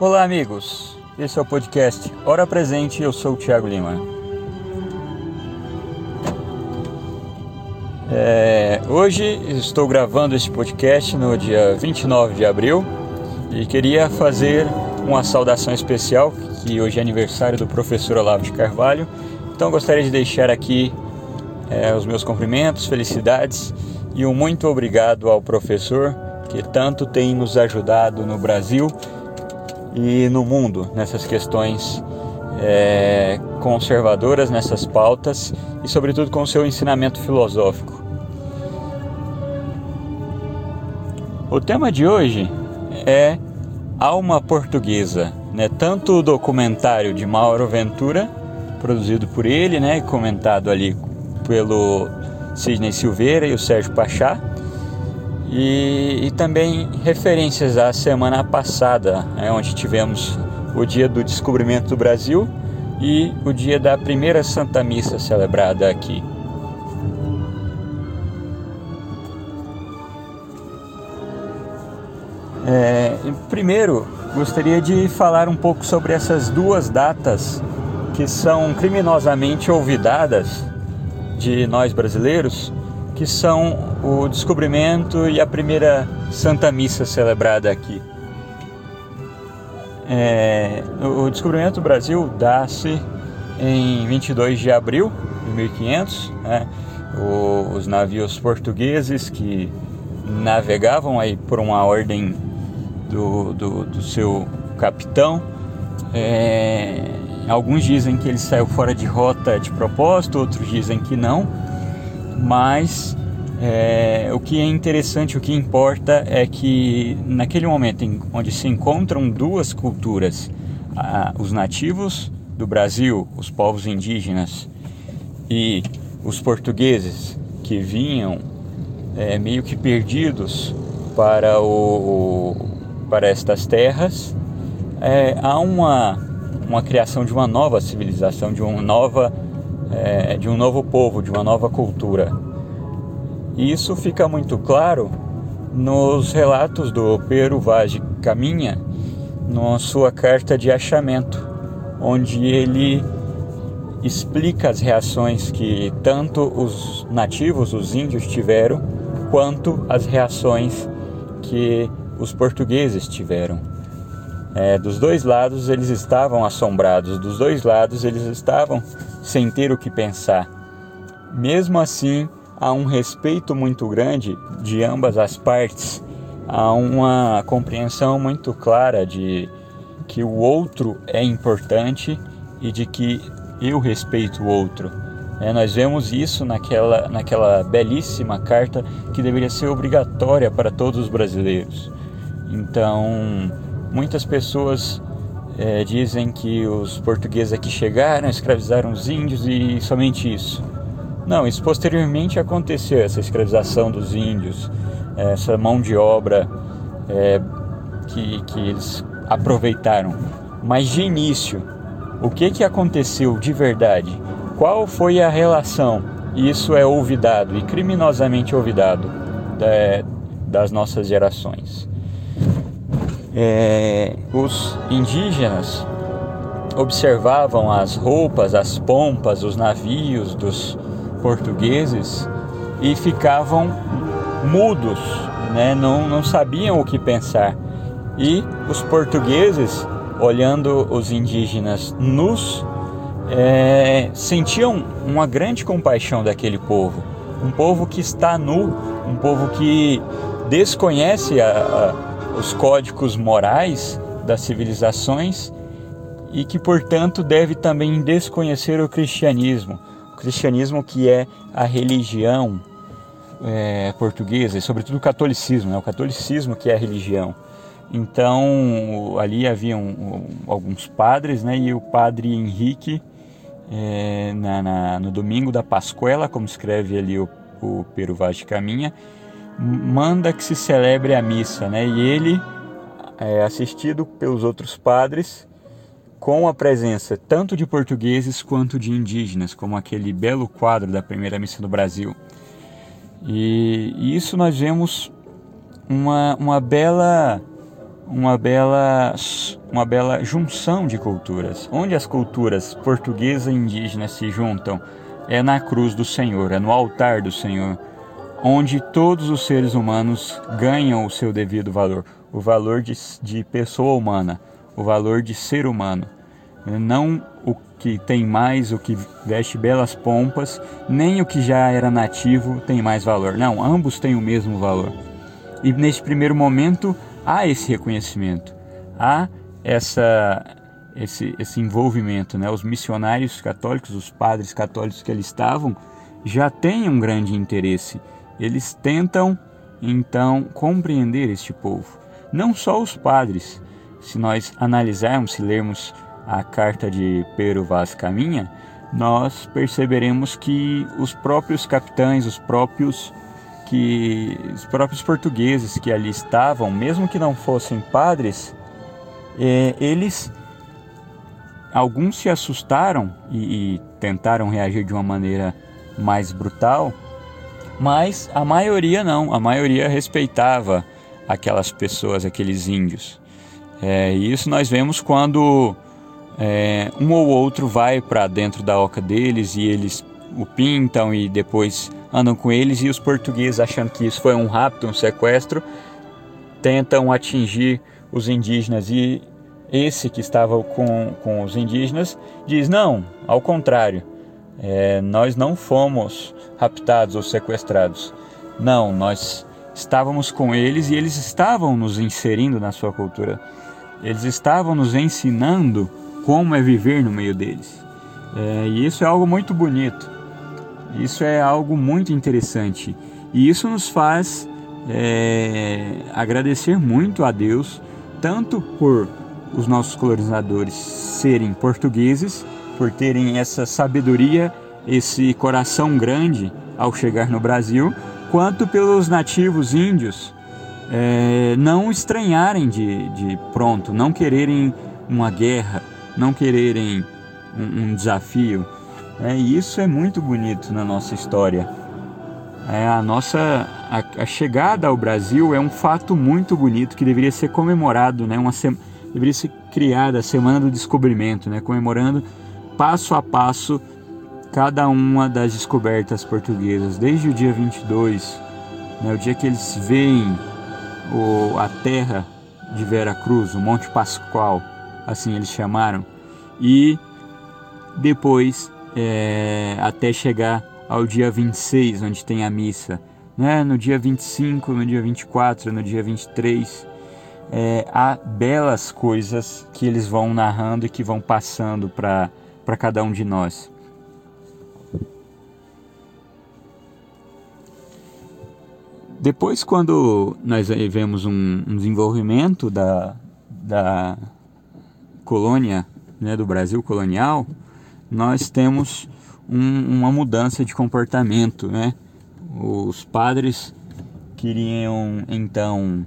Olá, amigos. Esse é o podcast Hora Presente. Eu sou o Thiago Lima. É, hoje estou gravando este podcast no dia 29 de abril e queria fazer uma saudação especial, que hoje é aniversário do professor Olavo de Carvalho. Então gostaria de deixar aqui é, os meus cumprimentos, felicidades e um muito obrigado ao professor que tanto tem nos ajudado no Brasil e no mundo nessas questões é, conservadoras, nessas pautas e, sobretudo, com o seu ensinamento filosófico. O tema de hoje é Alma Portuguesa, né? tanto o documentário de Mauro Ventura, produzido por ele né? e comentado ali pelo Sidney Silveira e o Sérgio Pachá, e, e também referências à semana passada, né, onde tivemos o dia do descobrimento do Brasil e o dia da primeira Santa Missa celebrada aqui. É, primeiro, gostaria de falar um pouco sobre essas duas datas que são criminosamente olvidadas de nós brasileiros, que são o descobrimento e a primeira Santa Missa celebrada aqui. É, o descobrimento do Brasil dá-se em 22 de abril de 1500. Né? O, os navios portugueses que navegavam aí por uma ordem do, do, do seu capitão. É, alguns dizem que ele saiu fora de rota de propósito, outros dizem que não, mas é, o que é interessante, o que importa é que naquele momento em onde se encontram duas culturas, os nativos do Brasil, os povos indígenas e os portugueses que vinham é, meio que perdidos para, o, para estas terras, é, há uma, uma criação de uma nova civilização, de, uma nova, é, de um novo povo, de uma nova cultura. E isso fica muito claro nos relatos do Pero Vaz Caminha, na sua carta de achamento, onde ele explica as reações que tanto os nativos, os índios tiveram, quanto as reações que os portugueses tiveram. É, dos dois lados eles estavam assombrados, dos dois lados eles estavam sem ter o que pensar. Mesmo assim, há um respeito muito grande de ambas as partes, há uma compreensão muito clara de que o outro é importante e de que eu respeito o outro. É, nós vemos isso naquela, naquela belíssima carta que deveria ser obrigatória para todos os brasileiros. Então, muitas pessoas é, dizem que os portugueses aqui chegaram, escravizaram os índios e somente isso. Não, isso posteriormente aconteceu, essa escravização dos índios, essa mão de obra é, que, que eles aproveitaram. Mas de início, o que, que aconteceu de verdade? Qual foi a relação? Isso é olvidado e criminosamente olvidado da, das nossas gerações. É, os indígenas observavam as roupas, as pompas, os navios dos, portugueses e ficavam mudos, né? não, não sabiam o que pensar. E os portugueses, olhando os indígenas nus, é, sentiam uma grande compaixão daquele povo. Um povo que está nu, um povo que desconhece a, a, os códigos morais das civilizações e que, portanto, deve também desconhecer o cristianismo cristianismo que é a religião é, portuguesa e sobretudo o catolicismo, né? o catolicismo que é a religião. Então ali haviam alguns padres, né? E o padre Henrique é, na, na, no domingo da Pascuela, como escreve ali o, o Pero Vaz de Caminha, manda que se celebre a missa, né? E ele é assistido pelos outros padres com a presença tanto de portugueses quanto de indígenas, como aquele belo quadro da primeira missa do Brasil. E, e isso nós vemos uma, uma bela uma bela, uma bela junção de culturas. Onde as culturas portuguesa e indígena se juntam é na cruz do Senhor, é no altar do Senhor, onde todos os seres humanos ganham o seu devido valor, o valor de, de pessoa humana, o valor de ser humano. Não o que tem mais, o que veste belas pompas, nem o que já era nativo tem mais valor. Não, ambos têm o mesmo valor. E neste primeiro momento, há esse reconhecimento, há essa, esse, esse envolvimento. Né? Os missionários católicos, os padres católicos que ali estavam, já têm um grande interesse. Eles tentam, então, compreender este povo. Não só os padres. Se nós analisarmos, se lermos a carta de Pero Vaz Caminha, nós perceberemos que os próprios capitães, os próprios que os próprios portugueses que ali estavam, mesmo que não fossem padres, é, eles alguns se assustaram e, e tentaram reagir de uma maneira mais brutal, mas a maioria não, a maioria respeitava aquelas pessoas, aqueles índios. É, e isso nós vemos quando é, um ou outro vai para dentro da oca deles e eles o pintam e depois andam com eles e os portugueses achando que isso foi um rapto, um sequestro, tentam atingir os indígenas. E esse que estava com, com os indígenas diz não, ao contrário, é, nós não fomos raptados ou sequestrados, não, nós estávamos com eles e eles estavam nos inserindo na sua cultura, eles estavam nos ensinando como é viver no meio deles. É, e isso é algo muito bonito. Isso é algo muito interessante e isso nos faz é, agradecer muito a Deus, tanto por os nossos colonizadores serem portugueses, por terem essa sabedoria, esse coração grande ao chegar no Brasil, quanto pelos nativos índios é, não estranharem de, de pronto, não quererem uma guerra, não quererem um, um desafio. É, e isso é muito bonito na nossa história. É, a nossa a, a, chegada ao Brasil é um fato muito bonito que deveria ser comemorado, né? Uma deveria ser criada a Semana do Descobrimento, né? Comemorando passo a passo cada uma das descobertas portuguesas, desde o dia 22, né? o dia que eles veem o, a terra de Vera Cruz, o Monte Pascoal, assim eles chamaram, e depois é, até chegar ao dia 26, onde tem a missa. Né? No dia 25, no dia 24, no dia 23, é, há belas coisas que eles vão narrando e que vão passando para cada um de nós. Depois, quando nós vemos um, desenvolvimento da, da colônia, né, do Brasil colonial, nós temos um, uma mudança de comportamento, né? Os padres queriam então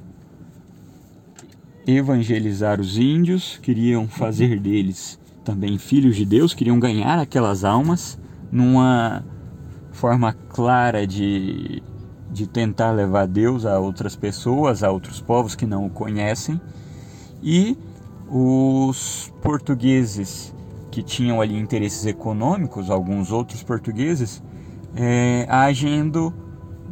evangelizar os índios, queriam fazer deles também filhos de Deus, queriam ganhar aquelas almas numa forma clara de, de tentar levar Deus a outras pessoas, a outros povos que não o conhecem. E os portugueses que tinham ali interesses econômicos, alguns outros portugueses, é, agindo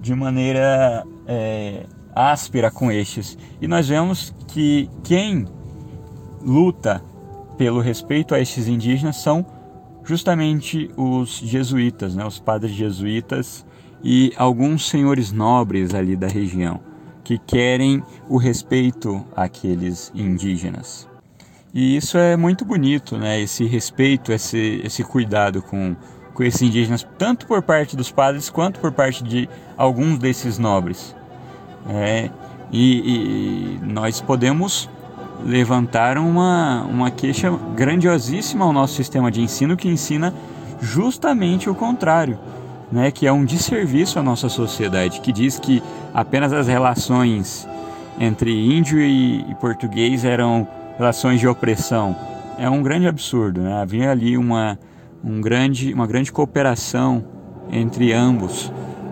de maneira é, áspera com estes. E nós vemos que quem luta pelo respeito a estes indígenas são justamente os jesuítas, né, os padres jesuítas e alguns senhores nobres ali da região que querem o respeito àqueles indígenas. E isso é muito bonito, né? Esse respeito, esse, esse cuidado com, com esses indígenas, tanto por parte dos padres quanto por parte de alguns desses nobres. É, e, e, nós podemos levantar uma, uma queixa grandiosíssima ao nosso sistema de ensino que ensina justamente o contrário, né? que é um desserviço à nossa sociedade, que diz que apenas as relações entre índio e, português eram relações de opressão. É um grande absurdo. Né? Havia ali uma, um grande, uma grande cooperação entre ambos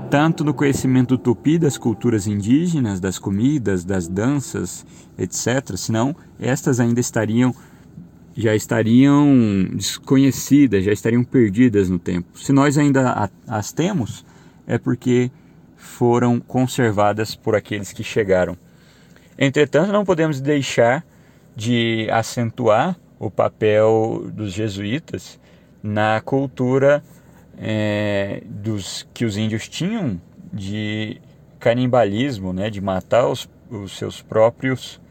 tanto no conhecimento do tupi das culturas indígenas, das comidas, das danças, etc. Senão estas ainda estariam já estariam desconhecidas, já estariam perdidas no tempo. Se nós ainda as temos, é porque foram conservadas por aqueles que chegaram. Entretanto, não podemos deixar de acentuar o papel dos jesuítas na cultura é, dos que os índios tinham de canibalismo, né, de matar os, os seus próprios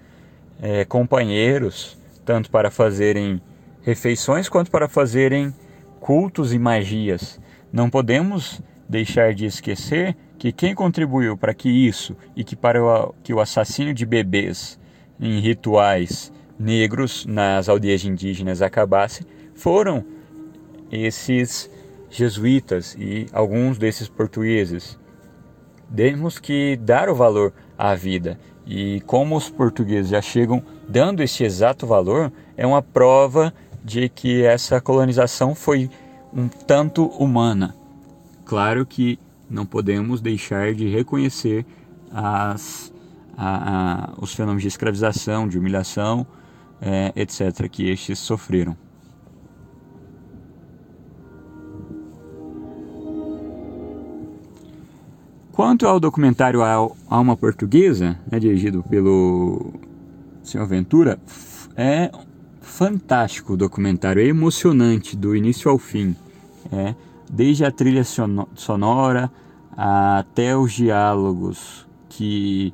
é, companheiros, tanto para fazerem refeições quanto para fazerem cultos e magias. Não podemos deixar de esquecer que quem contribuiu para que isso e que para o, que o assassínio de bebês em rituais negros nas aldeias indígenas acabasse foram esses jesuítas e alguns desses portugueses. Temos que dar o valor à vida. E como os portugueses já chegam dando esse exato valor, é uma prova de que essa colonização foi um tanto humana. Claro que não podemos deixar de reconhecer as, a, a, os fenômenos de escravização, de humilhação, é, etc., que estes sofreram. Quanto ao documentário Alma Portuguesa, né, dirigido pelo Sr. Ventura, é fantástico o documentário, é emocionante do início ao fim. É, desde a trilha sonora até os diálogos que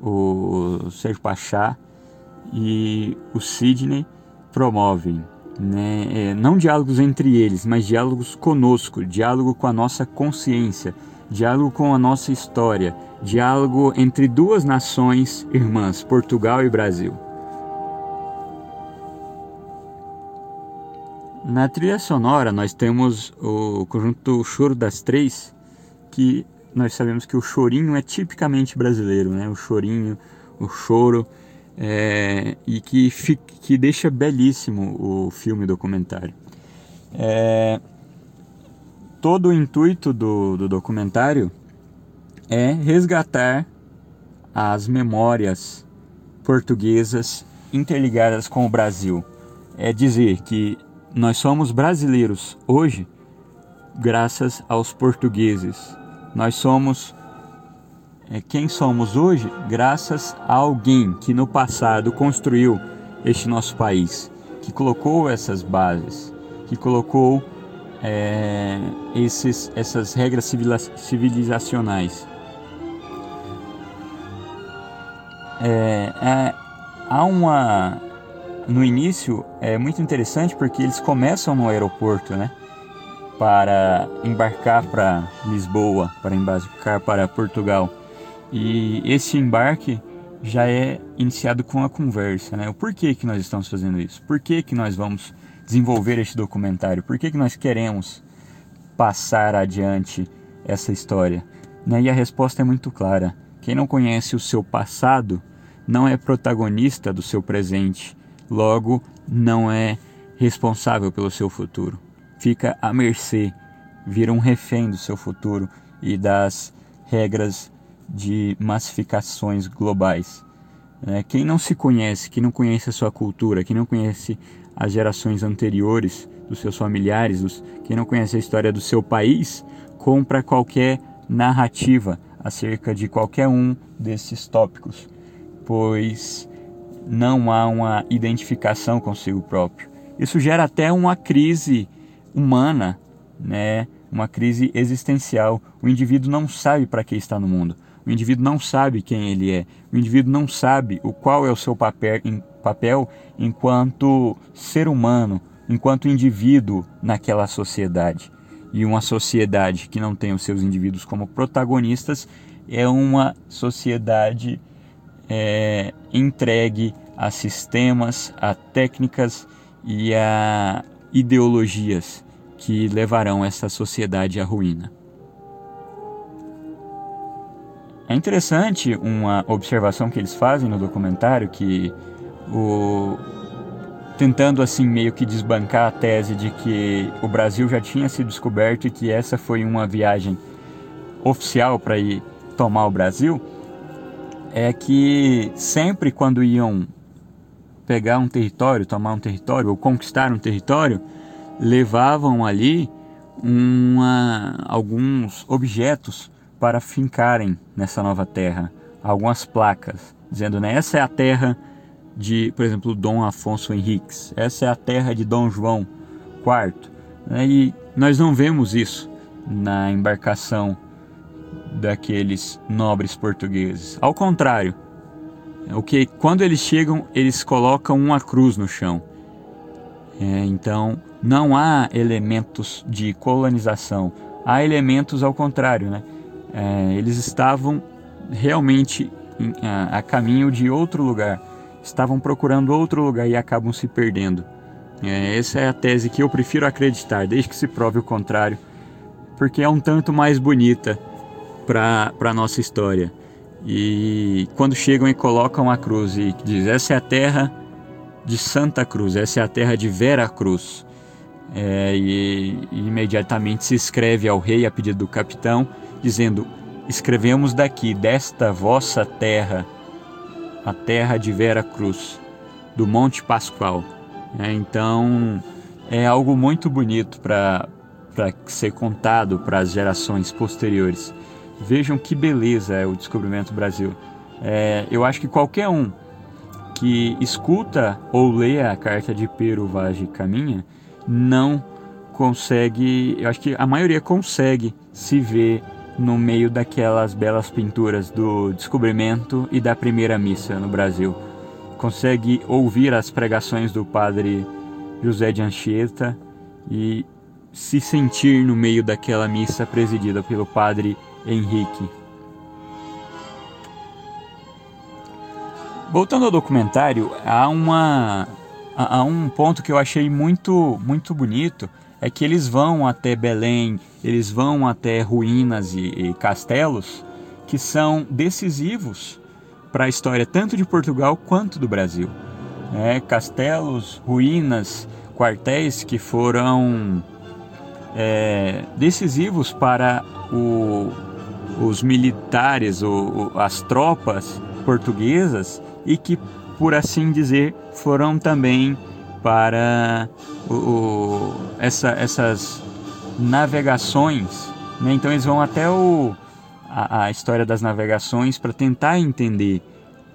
o Sérgio Pachá e o Sidney promovem. Né? É, não diálogos entre eles, mas diálogos conosco, diálogo com a nossa consciência, diálogo com a nossa história, diálogo entre duas nações irmãs, Portugal e Brasil. Na trilha sonora nós temos o conjunto Choro das Três, que nós sabemos que o chorinho é tipicamente brasileiro, né? O chorinho, o choro, é, e que, que deixa belíssimo o filme documentário. É, todo o intuito do, do documentário é resgatar as memórias portuguesas interligadas com o Brasil. É dizer que nós somos brasileiros hoje graças aos portugueses. Nós somos é, quem somos hoje graças a alguém que no passado construiu este nosso país, que colocou essas bases, que colocou é, esses, essas regras civilizacionais. É, é, há uma no início é muito interessante porque eles começam no aeroporto, né? Para embarcar para Lisboa, para embarcar para Portugal. E esse embarque já é iniciado com a conversa, né? O porquê que nós estamos fazendo isso? Por que, que nós vamos desenvolver este documentário? Por que, que nós queremos passar adiante essa história? Né? E a resposta é muito clara. Quem não conhece o seu passado não é protagonista do seu presente, logo, não é responsável pelo seu futuro. Fica à mercê, vira um refém do seu futuro e das regras de massificações globais. É, quem não se conhece, quem não conhece a sua cultura, quem não conhece as gerações anteriores dos seus familiares, dos, quem não conhece a história do seu país, compra qualquer narrativa acerca de qualquer um desses tópicos, pois não há uma identificação consigo próprio. Isso gera até uma crise humana, né? uma crise existencial. O indivíduo não sabe para que está no mundo. O indivíduo não sabe quem ele é. O indivíduo não sabe o qual é o seu papel, papel enquanto ser humano, enquanto indivíduo naquela sociedade. E uma sociedade que não tem os seus indivíduos como protagonistas é uma sociedade é, entregue a sistemas, a técnicas e a ideologias que levarão essa sociedade à ruína. É interessante uma observação que eles fazem no documentário que o tentando assim meio que desbancar a tese de que o Brasil já tinha sido descoberto e que essa foi uma viagem oficial para ir tomar o Brasil é que sempre quando iam pegar um território, tomar um território ou conquistar um território, levavam ali uma, alguns objetos para fincarem nessa nova terra, algumas placas dizendo, né, essa é a terra de, por exemplo, Dom Afonso Henriques, essa é a terra de Dom João IV, né, e nós não vemos isso na embarcação daqueles nobres portugueses. Ao contrário, o que quando eles chegam, eles colocam uma cruz no chão. É, então, não há elementos de colonização, há elementos ao contrário, né? É, eles estavam realmente em, a, a, caminho de outro lugar, estavam procurando outro lugar e acabam se perdendo. É, essa é a tese que eu prefiro acreditar, desde que se prove o contrário, porque é um tanto mais bonita para a nossa história. E quando chegam e colocam a cruz e diz: essa é a terra de Santa Cruz, essa é a terra de Vera Cruz. É, e, e imediatamente se escreve ao rei a pedido do capitão, dizendo: Escrevemos daqui, desta vossa terra, a terra de Vera Cruz, do Monte Pascoal. É, então é algo muito bonito para ser contado para as gerações posteriores. Vejam que beleza é o descobrimento Brasil. É, eu acho que qualquer um que escuta ou lê a carta de Pero Vaz Caminha não consegue, eu acho que a maioria consegue se ver no meio daquelas belas pinturas do descobrimento e da primeira missa no Brasil. Consegue ouvir as pregações do padre José de Anchieta e se sentir no meio daquela missa presidida pelo padre Henrique. Voltando ao documentário, há, uma, há um ponto que eu achei muito, muito bonito, é que eles vão até Belém, eles vão até ruínas e, e castelos que são decisivos para a história tanto de Portugal quanto do Brasil. É, castelos, ruínas, quartéis que foram é, decisivos para o, os militares, o, as tropas portuguesas e que, por assim dizer, foram também para o, o, essa, essas navegações. Né? Então eles vão até o, a, a história das navegações para tentar entender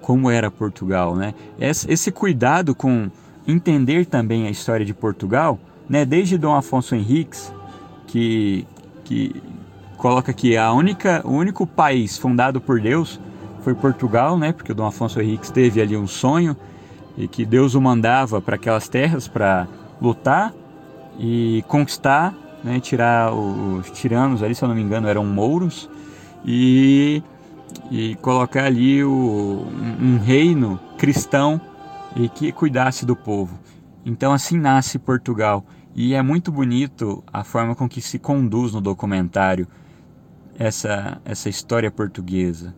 como era Portugal. Né? Esse, esse cuidado com entender também a história de Portugal, né? desde Dom Afonso Henriques, que, que coloca que a única, o único país fundado por Deus foi Portugal, né? Porque Dom Afonso Henriques teve ali um sonho e que Deus o mandava para aquelas terras para lutar e conquistar, né? Tirar os tiranos ali, se eu não me engano, eram mouros e, e colocar ali o, um reino cristão e que cuidasse do povo. Então assim nasce Portugal. E é muito bonito a forma com que se conduz no documentário essa, essa história portuguesa.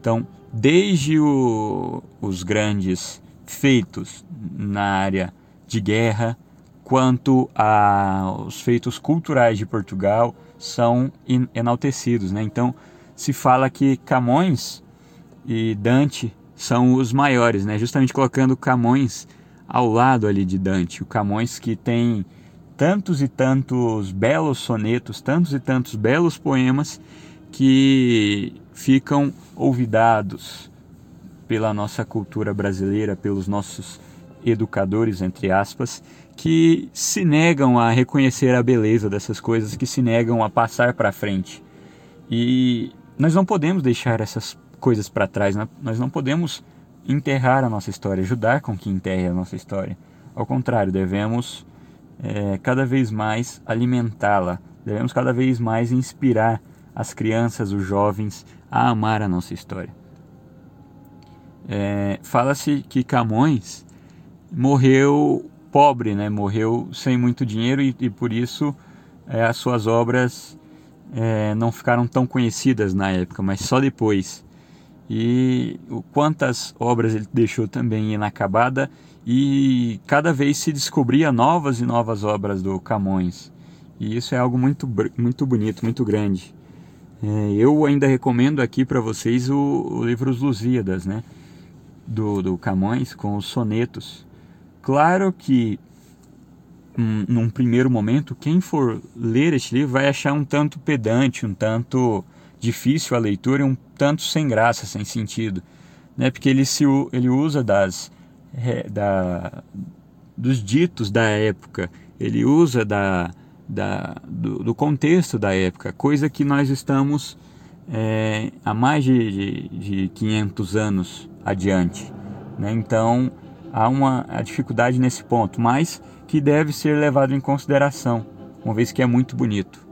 Então, desde o, os grandes feitos na área de guerra, quanto aos feitos culturais de Portugal são enaltecidos. Né? Então, se fala que Camões e Dante são os maiores, né? justamente colocando Camões ao lado ali de Dante. O Camões que tem tantos e tantos belos sonetos, tantos e tantos belos poemas que ficam olvidados pela nossa cultura brasileira, pelos nossos educadores, entre aspas, que se negam a reconhecer a beleza dessas coisas, que se negam a passar para frente. E nós não podemos deixar essas coisas para trás, né? nós não podemos enterrar a nossa história, ajudar com que enterre a nossa história. Ao contrário, devemos é, cada vez mais alimentá-la, devemos cada vez mais inspirar as crianças, os jovens a amar a nossa história. É, Fala-se que Camões morreu pobre, né? morreu sem muito dinheiro e, e por isso é, as suas obras é, não ficaram tão conhecidas na época, mas só depois. E quantas obras ele deixou também inacabada e cada vez se descobria novas e novas obras do Camões. E isso é algo muito, muito bonito, muito grande. É, eu ainda recomendo aqui para vocês o, o, livro Os Lusíadas, né? Do, do Camões, com os sonetos. Claro que, um, num primeiro momento, quem for ler este livro vai achar um tanto pedante, um tanto difícil a leitura e um tanto sem graça, sem sentido. Né? Porque ele, se, ele usa das, da, dos ditos da época, ele usa da da, do, do, contexto da época, coisa que nós estamos é, há mais de, de, de 500 anos adiante. Né? Então há uma dificuldade nesse ponto, mas que deve ser levado em consideração, uma vez que é muito bonito.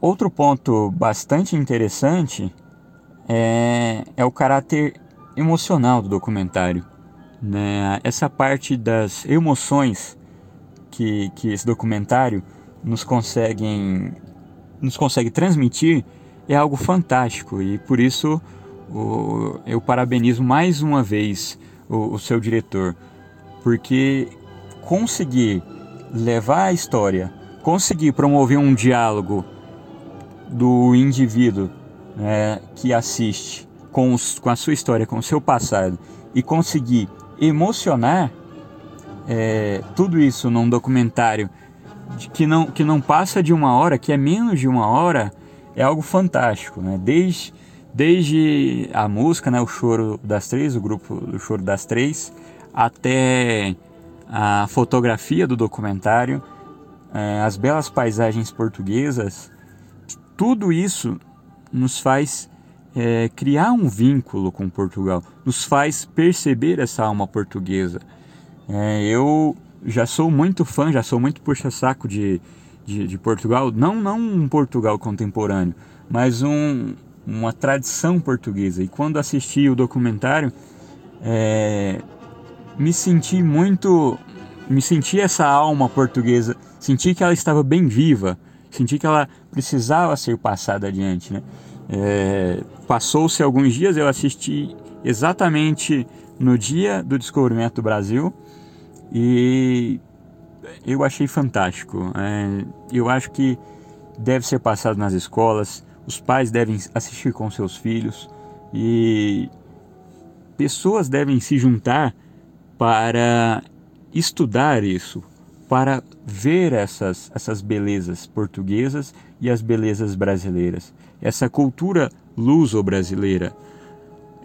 Outro ponto bastante interessante é, é o caráter emocional do documentário. Né? Essa parte das emoções que, que esse documentário nos conseguem nos consegue transmitir é algo fantástico. E por isso o, eu parabenizo mais uma vez o, o seu diretor porque conseguir levar a história, conseguir promover um diálogo do indivíduo né, que assiste com, os, com a sua história, com o seu passado e conseguir emocionar é, tudo isso num documentário que não, que não passa de uma hora, que é menos de uma hora, é algo fantástico, né? Desde, desde a música, né? O Choro das Três, o grupo do Choro das Três, até a fotografia do documentário, é, as belas paisagens portuguesas, tudo isso nos faz é, criar um vínculo com Portugal, nos faz perceber essa alma portuguesa. É, eu já sou muito fã, já sou muito puxa-saco de, de, de, Portugal, não, não um Portugal contemporâneo, mas um, uma tradição portuguesa. E quando assisti o documentário, é, me senti muito. Me senti essa alma portuguesa, senti que ela estava bem viva, senti que ela precisava ser passada adiante. Né? É, Passou-se alguns dias, eu assisti exatamente no dia do descobrimento do Brasil e eu achei fantástico. É, eu acho que deve ser passado nas escolas, os pais devem assistir com seus filhos e pessoas devem se juntar para estudar isso, para ver essas, essas belezas portuguesas e as belezas brasileiras essa cultura luso-brasileira.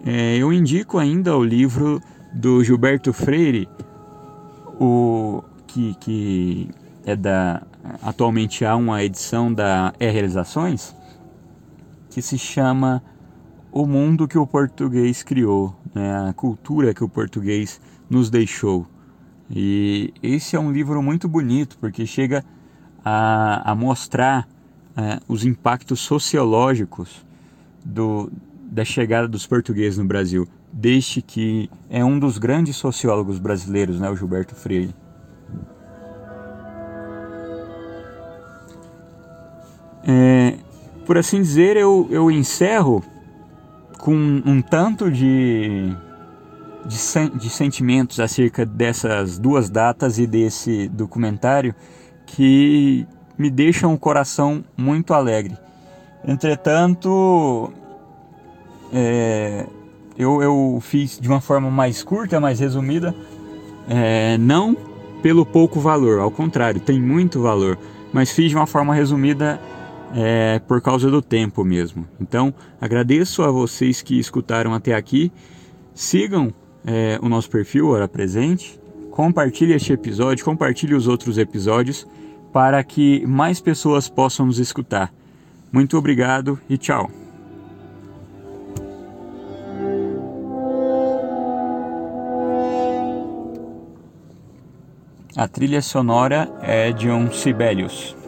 É, eu indico ainda o livro do Gilberto Freire, o que, que é da atualmente há uma edição da E Realizações que se chama O Mundo que o Português Criou, né? a cultura que o português nos deixou. E esse é um livro muito bonito porque chega a, a mostrar é, os impactos sociológicos do, da chegada dos portugueses no Brasil, desde que é um dos grandes sociólogos brasileiros, né, o Gilberto Freire. É, por assim dizer, eu, eu encerro com um tanto de, de, de sentimentos acerca dessas duas datas e desse documentário que me deixam o coração muito alegre. Entretanto, é, eu, eu, fiz de uma forma mais curta, mais resumida, é, não pelo pouco valor, ao contrário, tem muito valor, mas fiz de uma forma resumida é, por causa do tempo mesmo. Então, agradeço a vocês que escutaram até aqui. Sigam é, o nosso perfil Hora Presente, compartilhe este episódio, compartilhe os outros episódios para que mais pessoas possam nos escutar. Muito obrigado e tchau. A trilha sonora é de um Sibelius.